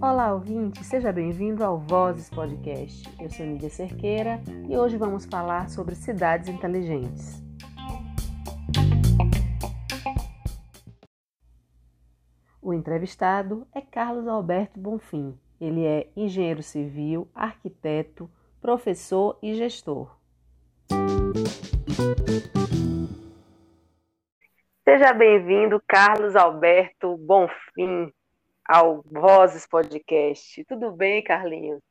Olá, ouvinte, seja bem-vindo ao Vozes Podcast. Eu sou Nídia Cerqueira e hoje vamos falar sobre cidades inteligentes. O entrevistado é Carlos Alberto Bonfim. Ele é engenheiro civil, arquiteto, professor e gestor. Seja bem-vindo, Carlos Alberto Bonfim, ao Vozes Podcast. Tudo bem, Carlinhos?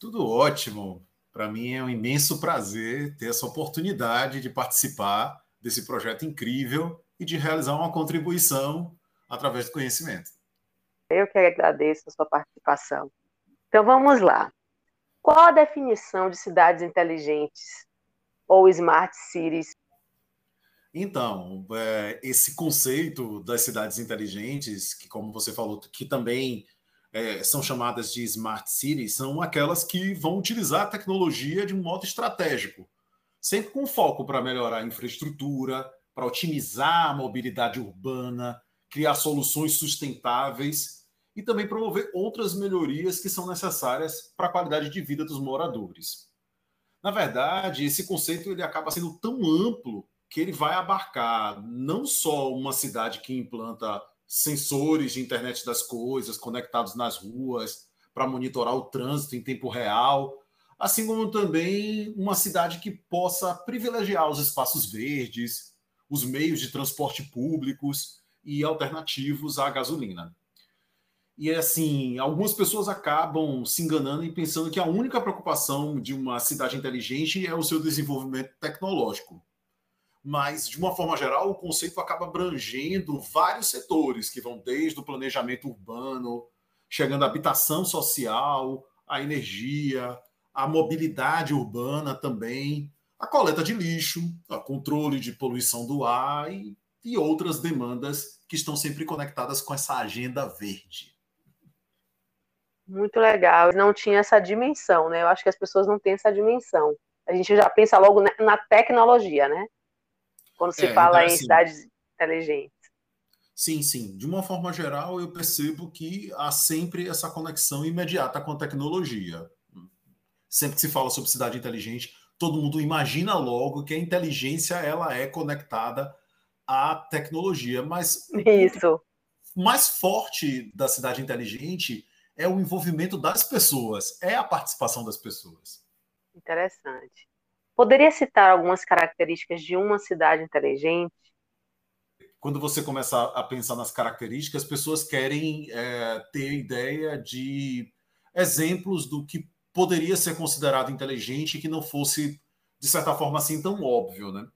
Tudo ótimo. Para mim é um imenso prazer ter essa oportunidade de participar desse projeto incrível e de realizar uma contribuição através do conhecimento. Eu que agradeço a sua participação. Então vamos lá. Qual a definição de cidades inteligentes ou smart cities? Então, é, esse conceito das cidades inteligentes, que como você falou, que também é, são chamadas de smart cities, são aquelas que vão utilizar a tecnologia de um modo estratégico, sempre com foco para melhorar a infraestrutura, para otimizar a mobilidade urbana, criar soluções sustentáveis e também promover outras melhorias que são necessárias para a qualidade de vida dos moradores. Na verdade, esse conceito ele acaba sendo tão amplo que ele vai abarcar não só uma cidade que implanta sensores de internet das coisas conectados nas ruas para monitorar o trânsito em tempo real, assim como também uma cidade que possa privilegiar os espaços verdes, os meios de transporte públicos e alternativos à gasolina. E assim, algumas pessoas acabam se enganando e pensando que a única preocupação de uma cidade inteligente é o seu desenvolvimento tecnológico. Mas, de uma forma geral, o conceito acaba abrangendo vários setores, que vão desde o planejamento urbano, chegando à habitação social, à energia, à mobilidade urbana também, a coleta de lixo, a controle de poluição do ar e e outras demandas que estão sempre conectadas com essa agenda verde. Muito legal. Não tinha essa dimensão, né? Eu acho que as pessoas não têm essa dimensão. A gente já pensa logo na tecnologia, né? Quando se é, fala então, em assim, cidades inteligentes. Sim, sim. De uma forma geral, eu percebo que há sempre essa conexão imediata com a tecnologia. Sempre que se fala sobre cidade inteligente, todo mundo imagina logo que a inteligência ela é conectada a tecnologia, mas isso mais forte da cidade inteligente é o envolvimento das pessoas, é a participação das pessoas. Interessante. Poderia citar algumas características de uma cidade inteligente? Quando você começa a pensar nas características, as pessoas querem é, ter ideia de exemplos do que poderia ser considerado inteligente que não fosse, de certa forma, assim tão óbvio, né?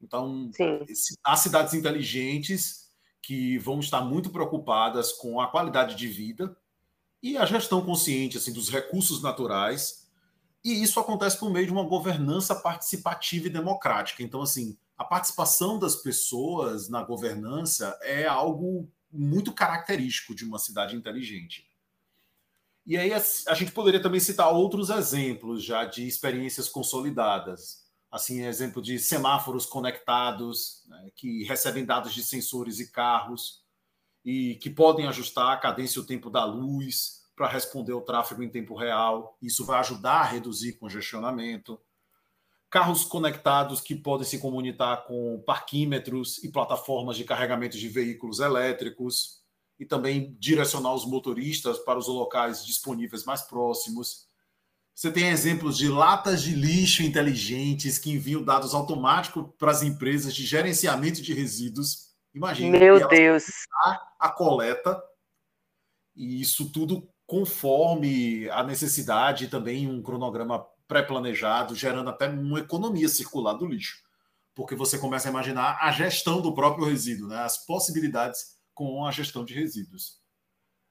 Então, Sim. há cidades inteligentes que vão estar muito preocupadas com a qualidade de vida e a gestão consciente assim, dos recursos naturais. E isso acontece por meio de uma governança participativa e democrática. Então, assim, a participação das pessoas na governança é algo muito característico de uma cidade inteligente. E aí a gente poderia também citar outros exemplos já de experiências consolidadas assim, exemplo de semáforos conectados, né, que recebem dados de sensores e carros, e que podem ajustar a cadência e o tempo da luz para responder ao tráfego em tempo real. Isso vai ajudar a reduzir congestionamento. Carros conectados que podem se comunicar com parquímetros e plataformas de carregamento de veículos elétricos, e também direcionar os motoristas para os locais disponíveis mais próximos você tem exemplos de latas de lixo inteligentes que enviam dados automáticos para as empresas de gerenciamento de resíduos. Imagina. Meu Deus. A coleta. E isso tudo conforme a necessidade também um cronograma pré-planejado, gerando até uma economia circular do lixo. Porque você começa a imaginar a gestão do próprio resíduo, né? as possibilidades com a gestão de resíduos.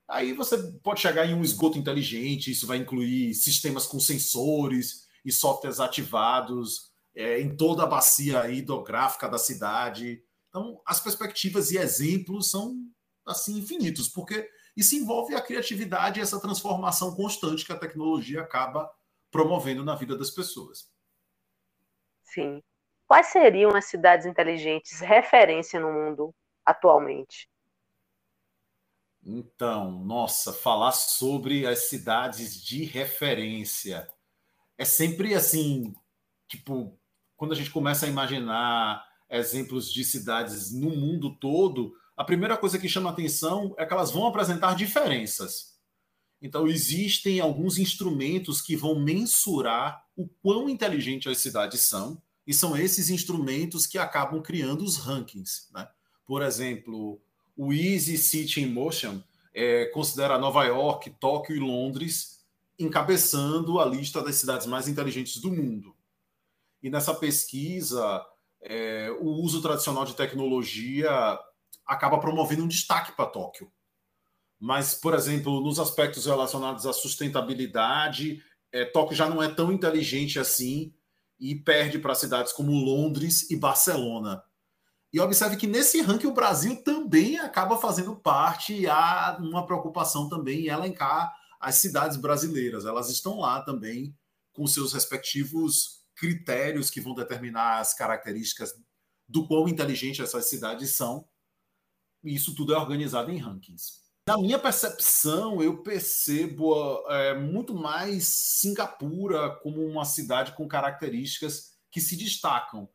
Aí você pode chegar em um esgoto inteligente, isso vai incluir sistemas com sensores e softwares ativados é, em toda a bacia hidrográfica da cidade. Então, as perspectivas e exemplos são assim infinitos, porque isso envolve a criatividade e essa transformação constante que a tecnologia acaba promovendo na vida das pessoas. Sim. Quais seriam as cidades inteligentes referência no mundo atualmente? Então, nossa, falar sobre as cidades de referência é sempre assim, tipo, quando a gente começa a imaginar exemplos de cidades no mundo todo, a primeira coisa que chama atenção é que elas vão apresentar diferenças. Então, existem alguns instrumentos que vão mensurar o quão inteligentes as cidades são, e são esses instrumentos que acabam criando os rankings. Né? Por exemplo, o Easy City in Motion é, considera Nova York, Tóquio e Londres encabeçando a lista das cidades mais inteligentes do mundo. E nessa pesquisa, é, o uso tradicional de tecnologia acaba promovendo um destaque para Tóquio. Mas, por exemplo, nos aspectos relacionados à sustentabilidade, é, Tóquio já não é tão inteligente assim e perde para cidades como Londres e Barcelona. E observe que nesse ranking o Brasil também acaba fazendo parte e há uma preocupação também em elencar as cidades brasileiras. Elas estão lá também com seus respectivos critérios que vão determinar as características do quão inteligentes essas cidades são. Isso tudo é organizado em rankings. Na minha percepção, eu percebo é, muito mais Singapura como uma cidade com características que se destacam.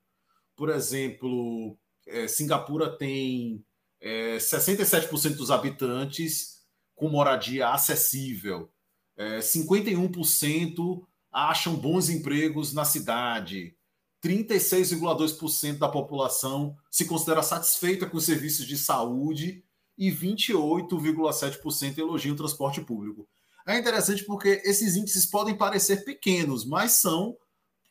Por exemplo, é, Singapura tem é, 67% dos habitantes com moradia acessível, é, 51% acham bons empregos na cidade, 36,2% da população se considera satisfeita com os serviços de saúde e 28,7% elogiam o transporte público. É interessante porque esses índices podem parecer pequenos, mas são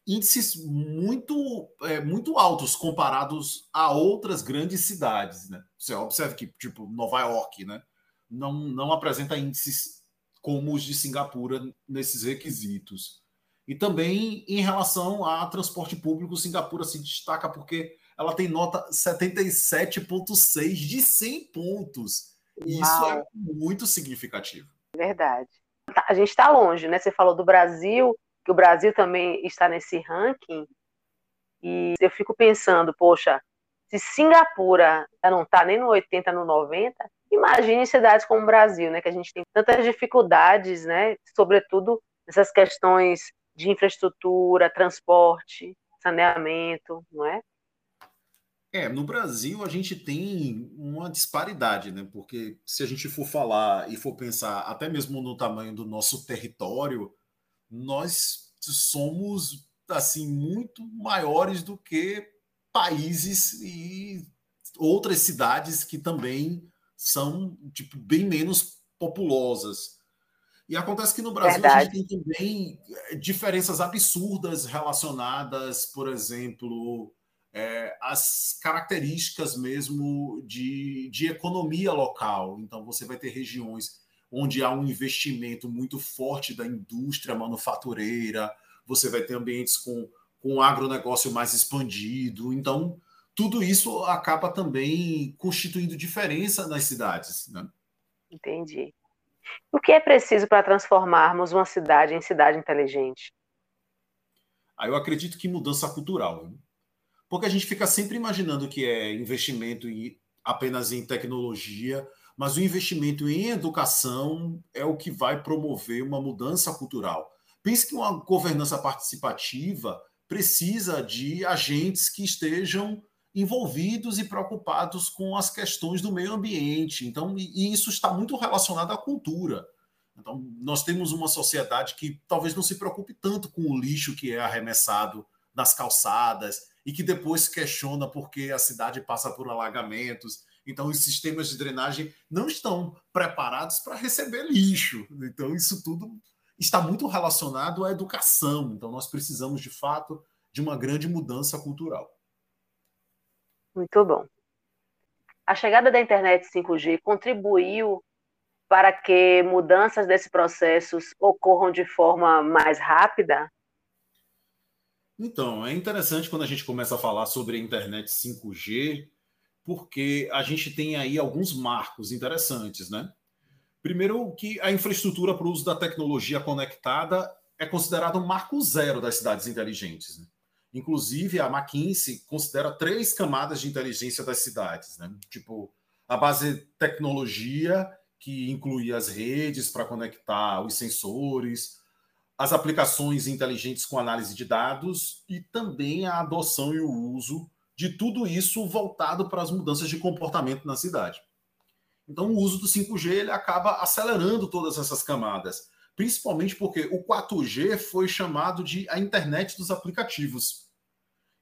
índices muito, é, muito altos comparados a outras grandes cidades. Né? Você observa que, tipo, Nova York né? não, não apresenta índices como os de Singapura nesses requisitos. E também em relação a transporte público, Singapura se destaca porque ela tem nota 77,6 de 100 pontos. E isso é muito significativo. Verdade. Tá, a gente está longe, né? Você falou do Brasil, que o Brasil também está nesse ranking, e eu fico pensando, poxa, se Singapura não está nem no 80, no 90, imagine cidades como o Brasil, né, que a gente tem tantas dificuldades, né, sobretudo nessas questões de infraestrutura, transporte, saneamento, não é? É, no Brasil a gente tem uma disparidade, né? Porque se a gente for falar e for pensar até mesmo no tamanho do nosso território, nós somos assim muito maiores do que países e outras cidades que também são tipo, bem menos populosas. E acontece que no Brasil Verdade. a gente tem também eh, diferenças absurdas relacionadas, por exemplo, é, as características mesmo de, de economia local. Então, você vai ter regiões onde há um investimento muito forte da indústria manufatureira, você vai ter ambientes com, com um agronegócio mais expandido. Então, tudo isso acaba também constituindo diferença nas cidades. Né? Entendi. O que é preciso para transformarmos uma cidade em cidade inteligente? Ah, eu acredito que mudança cultural. Porque a gente fica sempre imaginando que é investimento em, apenas em tecnologia, mas o investimento em educação é o que vai promover uma mudança cultural. Pense que uma governança participativa precisa de agentes que estejam envolvidos e preocupados com as questões do meio ambiente. Então, e isso está muito relacionado à cultura. Então, nós temos uma sociedade que talvez não se preocupe tanto com o lixo que é arremessado nas calçadas e que depois questiona porque a cidade passa por alagamentos então, os sistemas de drenagem não estão preparados para receber lixo. Então, isso tudo está muito relacionado à educação. Então, nós precisamos, de fato, de uma grande mudança cultural. Muito bom. A chegada da internet 5G contribuiu para que mudanças desses processos ocorram de forma mais rápida? Então, é interessante quando a gente começa a falar sobre a internet 5G, porque a gente tem aí alguns marcos interessantes, né? Primeiro, que a infraestrutura para o uso da tecnologia conectada é considerada um marco zero das cidades inteligentes. Né? Inclusive, a McKinsey considera três camadas de inteligência das cidades, né? Tipo, a base tecnologia, que inclui as redes para conectar os sensores, as aplicações inteligentes com análise de dados e também a adoção e o uso de tudo isso voltado para as mudanças de comportamento na cidade. Então, o uso do 5G ele acaba acelerando todas essas camadas, principalmente porque o 4G foi chamado de a internet dos aplicativos.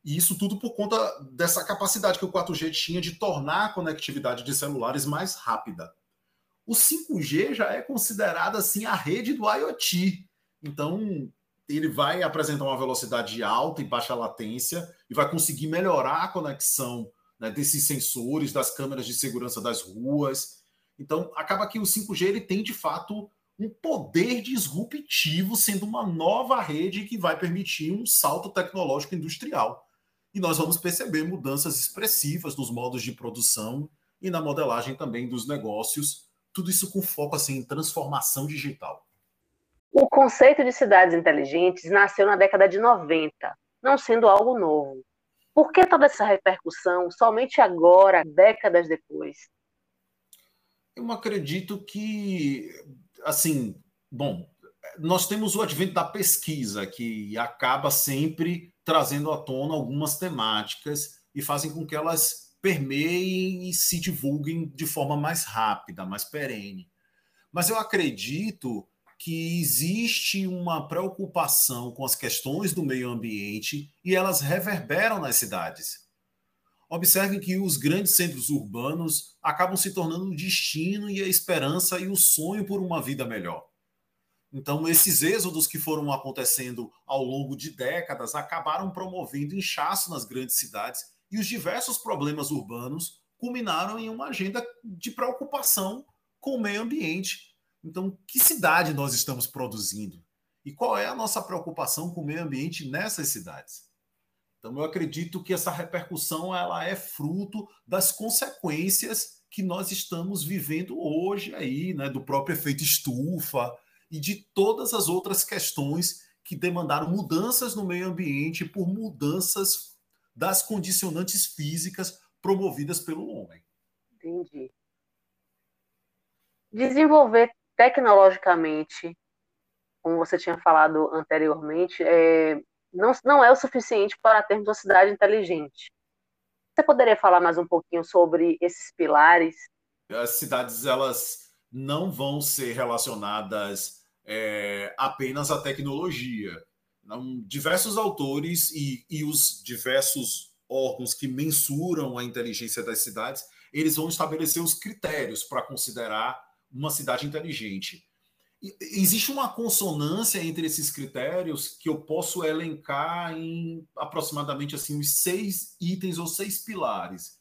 E isso tudo por conta dessa capacidade que o 4G tinha de tornar a conectividade de celulares mais rápida. O 5G já é considerado assim a rede do IoT. Então, ele vai apresentar uma velocidade alta e baixa latência e vai conseguir melhorar a conexão né, desses sensores, das câmeras de segurança das ruas. Então, acaba que o 5G ele tem de fato um poder disruptivo, sendo uma nova rede que vai permitir um salto tecnológico industrial. E nós vamos perceber mudanças expressivas nos modos de produção e na modelagem também dos negócios, tudo isso com foco assim, em transformação digital. O conceito de cidades inteligentes nasceu na década de 90, não sendo algo novo. Por que toda essa repercussão somente agora, décadas depois? Eu acredito que, assim, bom, nós temos o advento da pesquisa, que acaba sempre trazendo à tona algumas temáticas e fazem com que elas permeiem e se divulguem de forma mais rápida, mais perene. Mas eu acredito que existe uma preocupação com as questões do meio ambiente e elas reverberam nas cidades. Observem que os grandes centros urbanos acabam se tornando o destino e a esperança e o sonho por uma vida melhor. Então, esses êxodos que foram acontecendo ao longo de décadas acabaram promovendo inchaço nas grandes cidades e os diversos problemas urbanos culminaram em uma agenda de preocupação com o meio ambiente. Então, que cidade nós estamos produzindo? E qual é a nossa preocupação com o meio ambiente nessas cidades? Então, eu acredito que essa repercussão ela é fruto das consequências que nós estamos vivendo hoje aí, né, do próprio efeito estufa, e de todas as outras questões que demandaram mudanças no meio ambiente por mudanças das condicionantes físicas promovidas pelo homem. Entendi. Desenvolver tecnologicamente, como você tinha falado anteriormente, é, não, não é o suficiente para termos uma cidade inteligente. Você poderia falar mais um pouquinho sobre esses pilares? As cidades elas não vão ser relacionadas é, apenas a tecnologia. Não, diversos autores e, e os diversos órgãos que mensuram a inteligência das cidades, eles vão estabelecer os critérios para considerar uma cidade inteligente. Existe uma consonância entre esses critérios que eu posso elencar em aproximadamente assim uns seis itens ou seis pilares.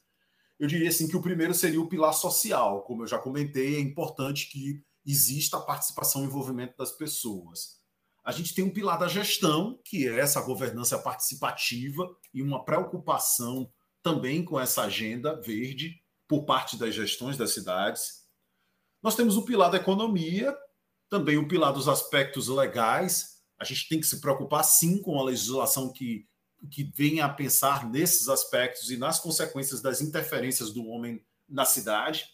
Eu diria assim que o primeiro seria o pilar social, como eu já comentei, é importante que exista a participação e envolvimento das pessoas. A gente tem um pilar da gestão, que é essa governança participativa e uma preocupação também com essa agenda verde por parte das gestões das cidades. Nós temos o pilar da economia, também o pilar dos aspectos legais. A gente tem que se preocupar sim com a legislação que, que venha a pensar nesses aspectos e nas consequências das interferências do homem na cidade.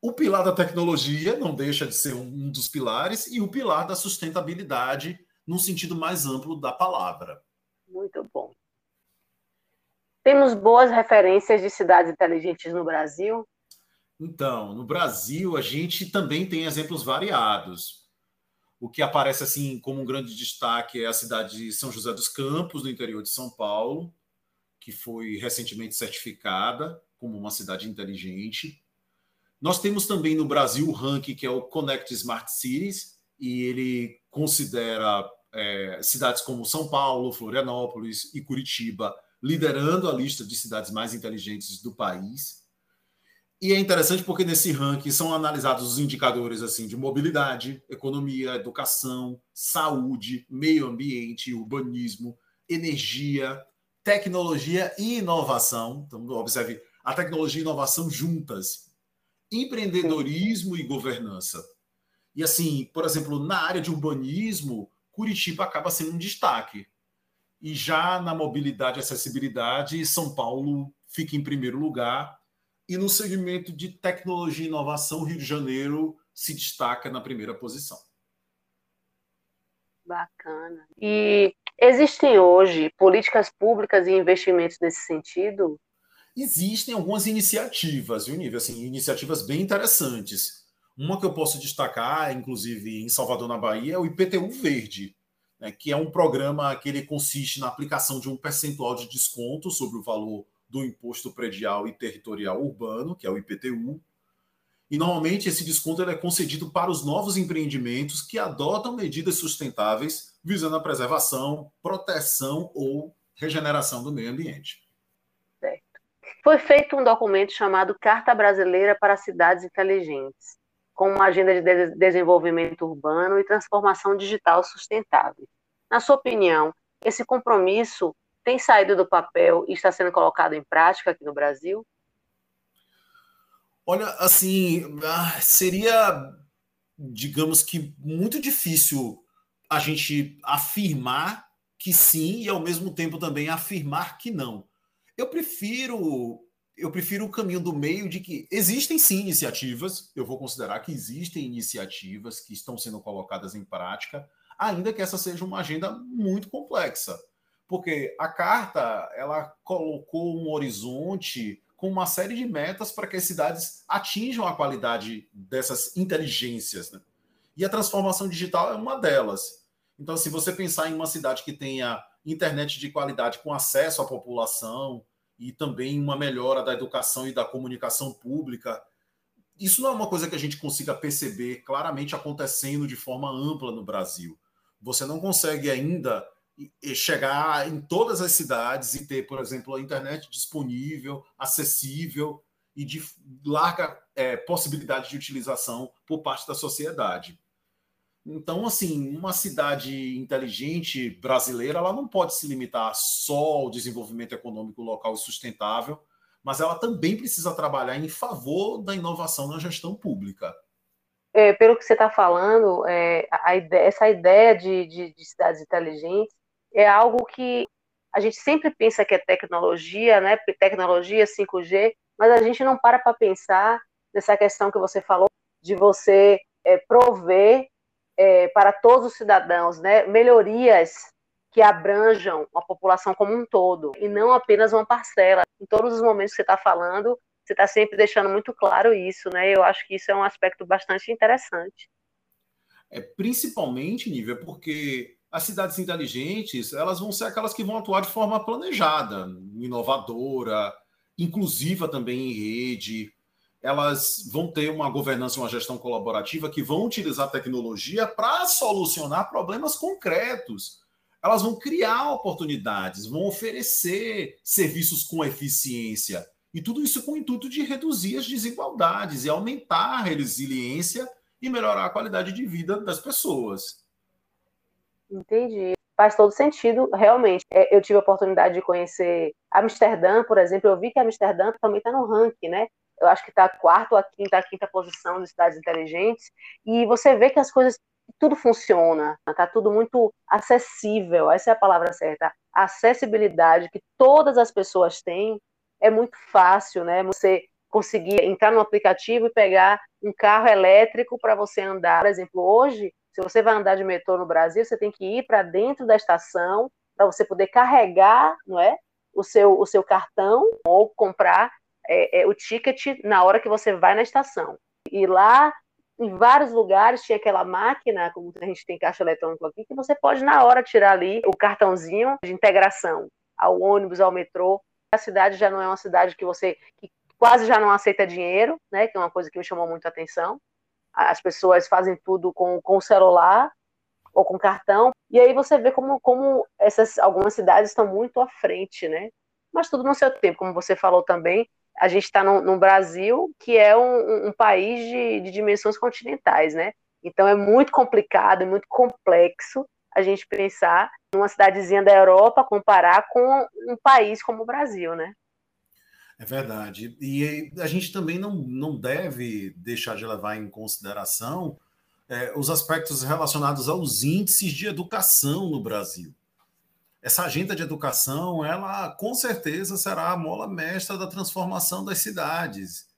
O pilar da tecnologia não deixa de ser um dos pilares, e o pilar da sustentabilidade, no sentido mais amplo da palavra. Muito bom. Temos boas referências de cidades inteligentes no Brasil? Então, no Brasil, a gente também tem exemplos variados. O que aparece assim como um grande destaque é a cidade de São José dos Campos, no interior de São Paulo, que foi recentemente certificada como uma cidade inteligente. Nós temos também no Brasil o ranking que é o Connect Smart Cities, e ele considera é, cidades como São Paulo, Florianópolis e Curitiba liderando a lista de cidades mais inteligentes do país. E é interessante porque nesse ranking são analisados os indicadores assim de mobilidade, economia, educação, saúde, meio ambiente, urbanismo, energia, tecnologia e inovação. Então, observe a tecnologia e inovação juntas empreendedorismo e governança. E assim, por exemplo, na área de urbanismo, Curitiba acaba sendo um destaque. E já na mobilidade e acessibilidade, São Paulo fica em primeiro lugar. E no segmento de tecnologia e inovação, Rio de Janeiro se destaca na primeira posição. Bacana. E existem hoje políticas públicas e investimentos nesse sentido? Existem algumas iniciativas, viu, Nível? Assim, iniciativas bem interessantes. Uma que eu posso destacar, inclusive em Salvador, na Bahia, é o IPTU Verde, né, que é um programa que ele consiste na aplicação de um percentual de desconto sobre o valor do imposto predial e territorial urbano, que é o IPTU, e normalmente esse desconto é concedido para os novos empreendimentos que adotam medidas sustentáveis visando a preservação, proteção ou regeneração do meio ambiente. Certo. Foi feito um documento chamado Carta Brasileira para Cidades Inteligentes, com uma agenda de desenvolvimento urbano e transformação digital sustentável. Na sua opinião, esse compromisso tem saído do papel e está sendo colocado em prática aqui no Brasil? Olha, assim, ah, seria, digamos que, muito difícil a gente afirmar que sim e ao mesmo tempo também afirmar que não. Eu prefiro eu prefiro o caminho do meio de que existem sim iniciativas, eu vou considerar que existem iniciativas que estão sendo colocadas em prática, ainda que essa seja uma agenda muito complexa. Porque a carta, ela colocou um horizonte com uma série de metas para que as cidades atinjam a qualidade dessas inteligências. Né? E a transformação digital é uma delas. Então, se você pensar em uma cidade que tenha internet de qualidade com acesso à população e também uma melhora da educação e da comunicação pública, isso não é uma coisa que a gente consiga perceber claramente acontecendo de forma ampla no Brasil. Você não consegue ainda chegar em todas as cidades e ter, por exemplo, a internet disponível, acessível e de larga é, possibilidade de utilização por parte da sociedade. Então, assim, uma cidade inteligente brasileira, ela não pode se limitar só ao desenvolvimento econômico local e sustentável, mas ela também precisa trabalhar em favor da inovação na gestão pública. É, pelo que você está falando, é, ideia, essa ideia de, de, de, cidades inteligentes é algo que a gente sempre pensa que é tecnologia, né? Tecnologia 5G, mas a gente não para para pensar nessa questão que você falou de você é, prover é, para todos os cidadãos, né? Melhorias que abranjam a população como um todo e não apenas uma parcela. Em todos os momentos que você está falando, você está sempre deixando muito claro isso, né? Eu acho que isso é um aspecto bastante interessante. É principalmente, Nívia, porque as cidades inteligentes elas vão ser aquelas que vão atuar de forma planejada, inovadora, inclusiva também em rede. Elas vão ter uma governança, uma gestão colaborativa que vão utilizar tecnologia para solucionar problemas concretos. Elas vão criar oportunidades, vão oferecer serviços com eficiência. E tudo isso com o intuito de reduzir as desigualdades e aumentar a resiliência e melhorar a qualidade de vida das pessoas. Entendi. Faz todo sentido, realmente. É, eu tive a oportunidade de conhecer Amsterdã, por exemplo. Eu vi que Amsterdã também está no ranking, né? Eu acho que está quarto ou a quinta, a quinta posição das cidades inteligentes. E você vê que as coisas, tudo funciona, está tudo muito acessível. Essa é a palavra certa. A acessibilidade que todas as pessoas têm é muito fácil, né? Você conseguir entrar no aplicativo e pegar um carro elétrico para você andar. Por exemplo, hoje se você vai andar de metrô no Brasil, você tem que ir para dentro da estação para você poder carregar, não é, o seu o seu cartão ou comprar é, é, o ticket na hora que você vai na estação. E lá em vários lugares tinha aquela máquina, como a gente tem caixa eletrônico aqui, que você pode na hora tirar ali o cartãozinho de integração ao ônibus, ao metrô. A cidade já não é uma cidade que você que quase já não aceita dinheiro, né? Que é uma coisa que me chamou muito a atenção as pessoas fazem tudo com, com celular ou com cartão, e aí você vê como, como essas algumas cidades estão muito à frente, né? Mas tudo no seu tempo, como você falou também, a gente está no, no, Brasil, que é um, um país de, de, dimensões continentais, né? Então é muito complicado, é muito complexo a gente pensar numa cidadezinha da Europa comparar com um país como o Brasil, né? É verdade. E a gente também não, não deve deixar de levar em consideração é, os aspectos relacionados aos índices de educação no Brasil. essa agenda de educação, ela com certeza será a mola mestra da transformação das cidades.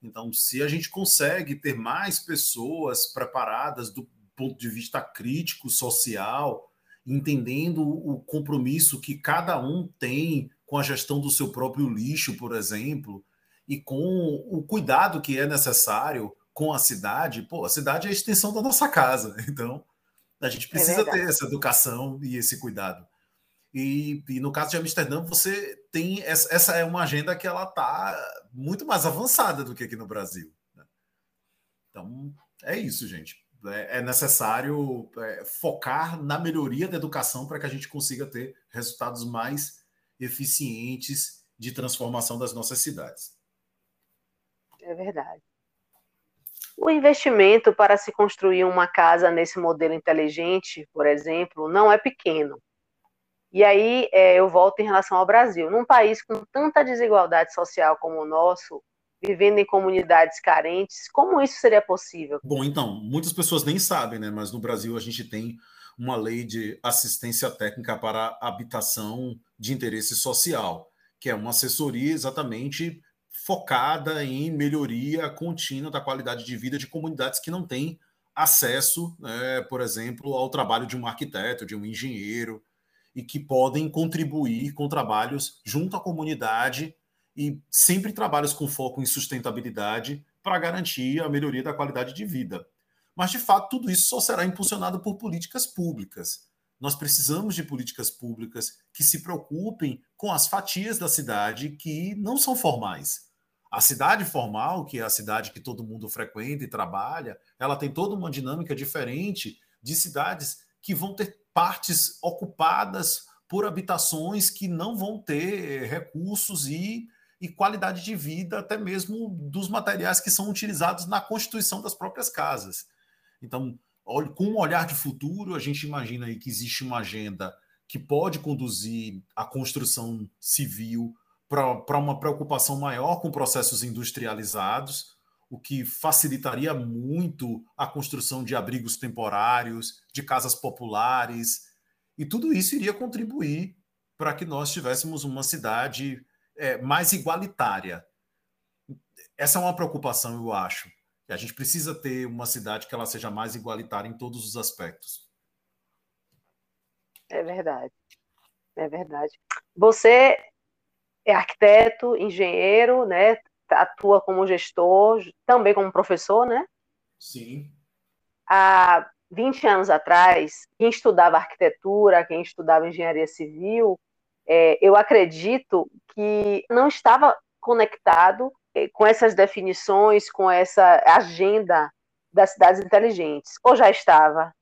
Então, se a gente consegue ter mais pessoas preparadas do ponto de vista crítico, social, entendendo o compromisso que cada um tem com a gestão do seu próprio lixo, por exemplo, e com o cuidado que é necessário com a cidade, pô, a cidade é a extensão da nossa casa. Então, a gente é precisa é ter essa educação e esse cuidado. E, e, no caso de Amsterdã, você tem essa, essa é uma agenda que ela está muito mais avançada do que aqui no Brasil. Né? Então, é isso, gente. É, é necessário é, focar na melhoria da educação para que a gente consiga ter resultados mais eficientes de transformação das nossas cidades. É verdade. O investimento para se construir uma casa nesse modelo inteligente, por exemplo, não é pequeno. E aí é, eu volto em relação ao Brasil. Num país com tanta desigualdade social como o nosso, vivendo em comunidades carentes, como isso seria possível? Bom, então, muitas pessoas nem sabem, né? Mas no Brasil a gente tem uma lei de assistência técnica para habitação de interesse social, que é uma assessoria exatamente focada em melhoria contínua da qualidade de vida de comunidades que não têm acesso, né, por exemplo, ao trabalho de um arquiteto, de um engenheiro, e que podem contribuir com trabalhos junto à comunidade e sempre trabalhos com foco em sustentabilidade para garantir a melhoria da qualidade de vida. Mas, de fato, tudo isso só será impulsionado por políticas públicas. Nós precisamos de políticas públicas que se preocupem com as fatias da cidade que não são formais. A cidade formal, que é a cidade que todo mundo frequenta e trabalha, ela tem toda uma dinâmica diferente de cidades que vão ter partes ocupadas por habitações que não vão ter recursos e, e qualidade de vida, até mesmo dos materiais que são utilizados na constituição das próprias casas. Então, com um olhar de futuro, a gente imagina aí que existe uma agenda que pode conduzir a construção civil para uma preocupação maior com processos industrializados, o que facilitaria muito a construção de abrigos temporários, de casas populares, e tudo isso iria contribuir para que nós tivéssemos uma cidade é, mais igualitária. Essa é uma preocupação, eu acho. A gente precisa ter uma cidade que ela seja mais igualitária em todos os aspectos. É verdade. É verdade. Você é arquiteto, engenheiro, né? atua como gestor, também como professor, né? Sim. Há 20 anos atrás, quem estudava arquitetura, quem estudava engenharia civil, é, eu acredito que não estava conectado com essas definições, com essa agenda das cidades inteligentes, ou já estava?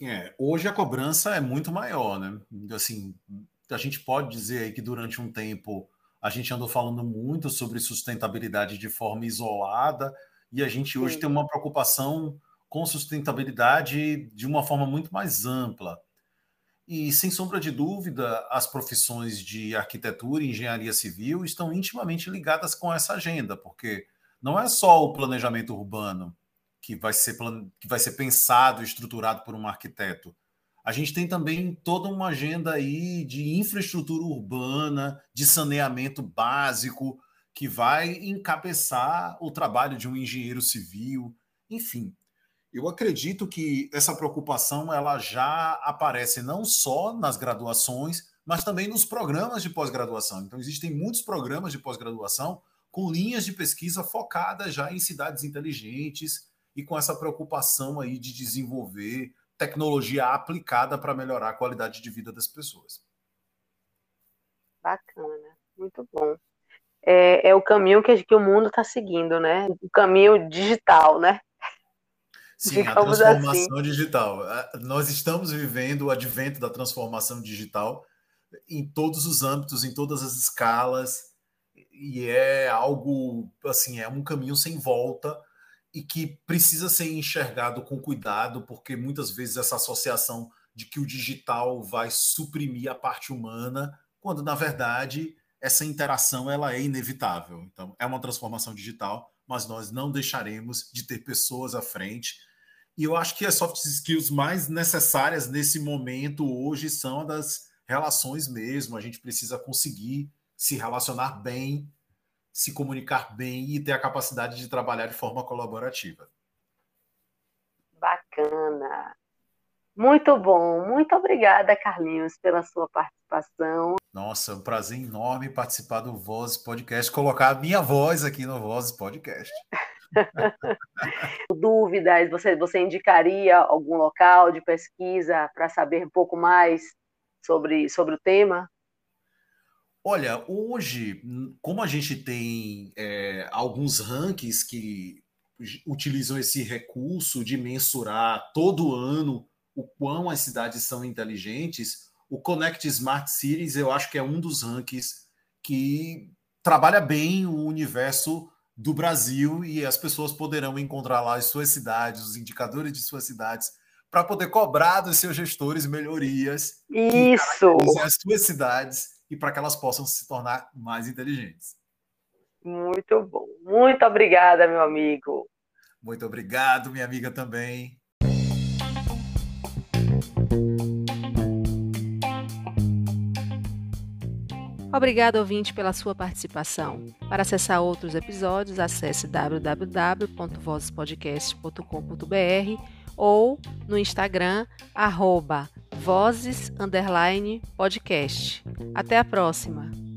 É, hoje a cobrança é muito maior, né? Assim, a gente pode dizer aí que durante um tempo a gente andou falando muito sobre sustentabilidade de forma isolada e a gente hoje Sim. tem uma preocupação com sustentabilidade de uma forma muito mais ampla. E, sem sombra de dúvida, as profissões de arquitetura e engenharia civil estão intimamente ligadas com essa agenda, porque não é só o planejamento urbano que vai ser, que vai ser pensado e estruturado por um arquiteto, a gente tem também toda uma agenda aí de infraestrutura urbana, de saneamento básico, que vai encabeçar o trabalho de um engenheiro civil, enfim. Eu acredito que essa preocupação ela já aparece não só nas graduações, mas também nos programas de pós-graduação. Então, existem muitos programas de pós-graduação com linhas de pesquisa focadas já em cidades inteligentes e com essa preocupação aí de desenvolver tecnologia aplicada para melhorar a qualidade de vida das pessoas. Bacana, muito bom. É, é o caminho que, que o mundo está seguindo, né? O caminho digital, né? Sim, Digamos a transformação assim. digital. Nós estamos vivendo o advento da transformação digital em todos os âmbitos, em todas as escalas, e é algo assim, é um caminho sem volta e que precisa ser enxergado com cuidado, porque muitas vezes essa associação de que o digital vai suprimir a parte humana, quando na verdade essa interação ela é inevitável. Então, é uma transformação digital, mas nós não deixaremos de ter pessoas à frente. E eu acho que as soft skills mais necessárias nesse momento hoje são das relações mesmo, a gente precisa conseguir se relacionar bem, se comunicar bem e ter a capacidade de trabalhar de forma colaborativa. Bacana. Muito bom. Muito obrigada, Carlinhos, pela sua participação. Nossa, um prazer enorme participar do Voz Podcast, colocar a minha voz aqui no Voz Podcast. Dúvidas, você, você indicaria algum local de pesquisa para saber um pouco mais sobre, sobre o tema? Olha, hoje, como a gente tem é, alguns rankings que utilizam esse recurso de mensurar todo ano o quão as cidades são inteligentes, o Connect Smart Cities eu acho que é um dos rankings que trabalha bem o universo do Brasil e as pessoas poderão encontrar lá as suas cidades, os indicadores de suas cidades, para poder cobrar dos seus gestores melhorias Isso. as suas cidades e para que elas possam se tornar mais inteligentes. Muito bom. Muito obrigada, meu amigo. Muito obrigado, minha amiga também. Obrigado, ouvinte, pela sua participação. Para acessar outros episódios, acesse www.vozespodcast.com.br ou no Instagram, arroba. Até a próxima!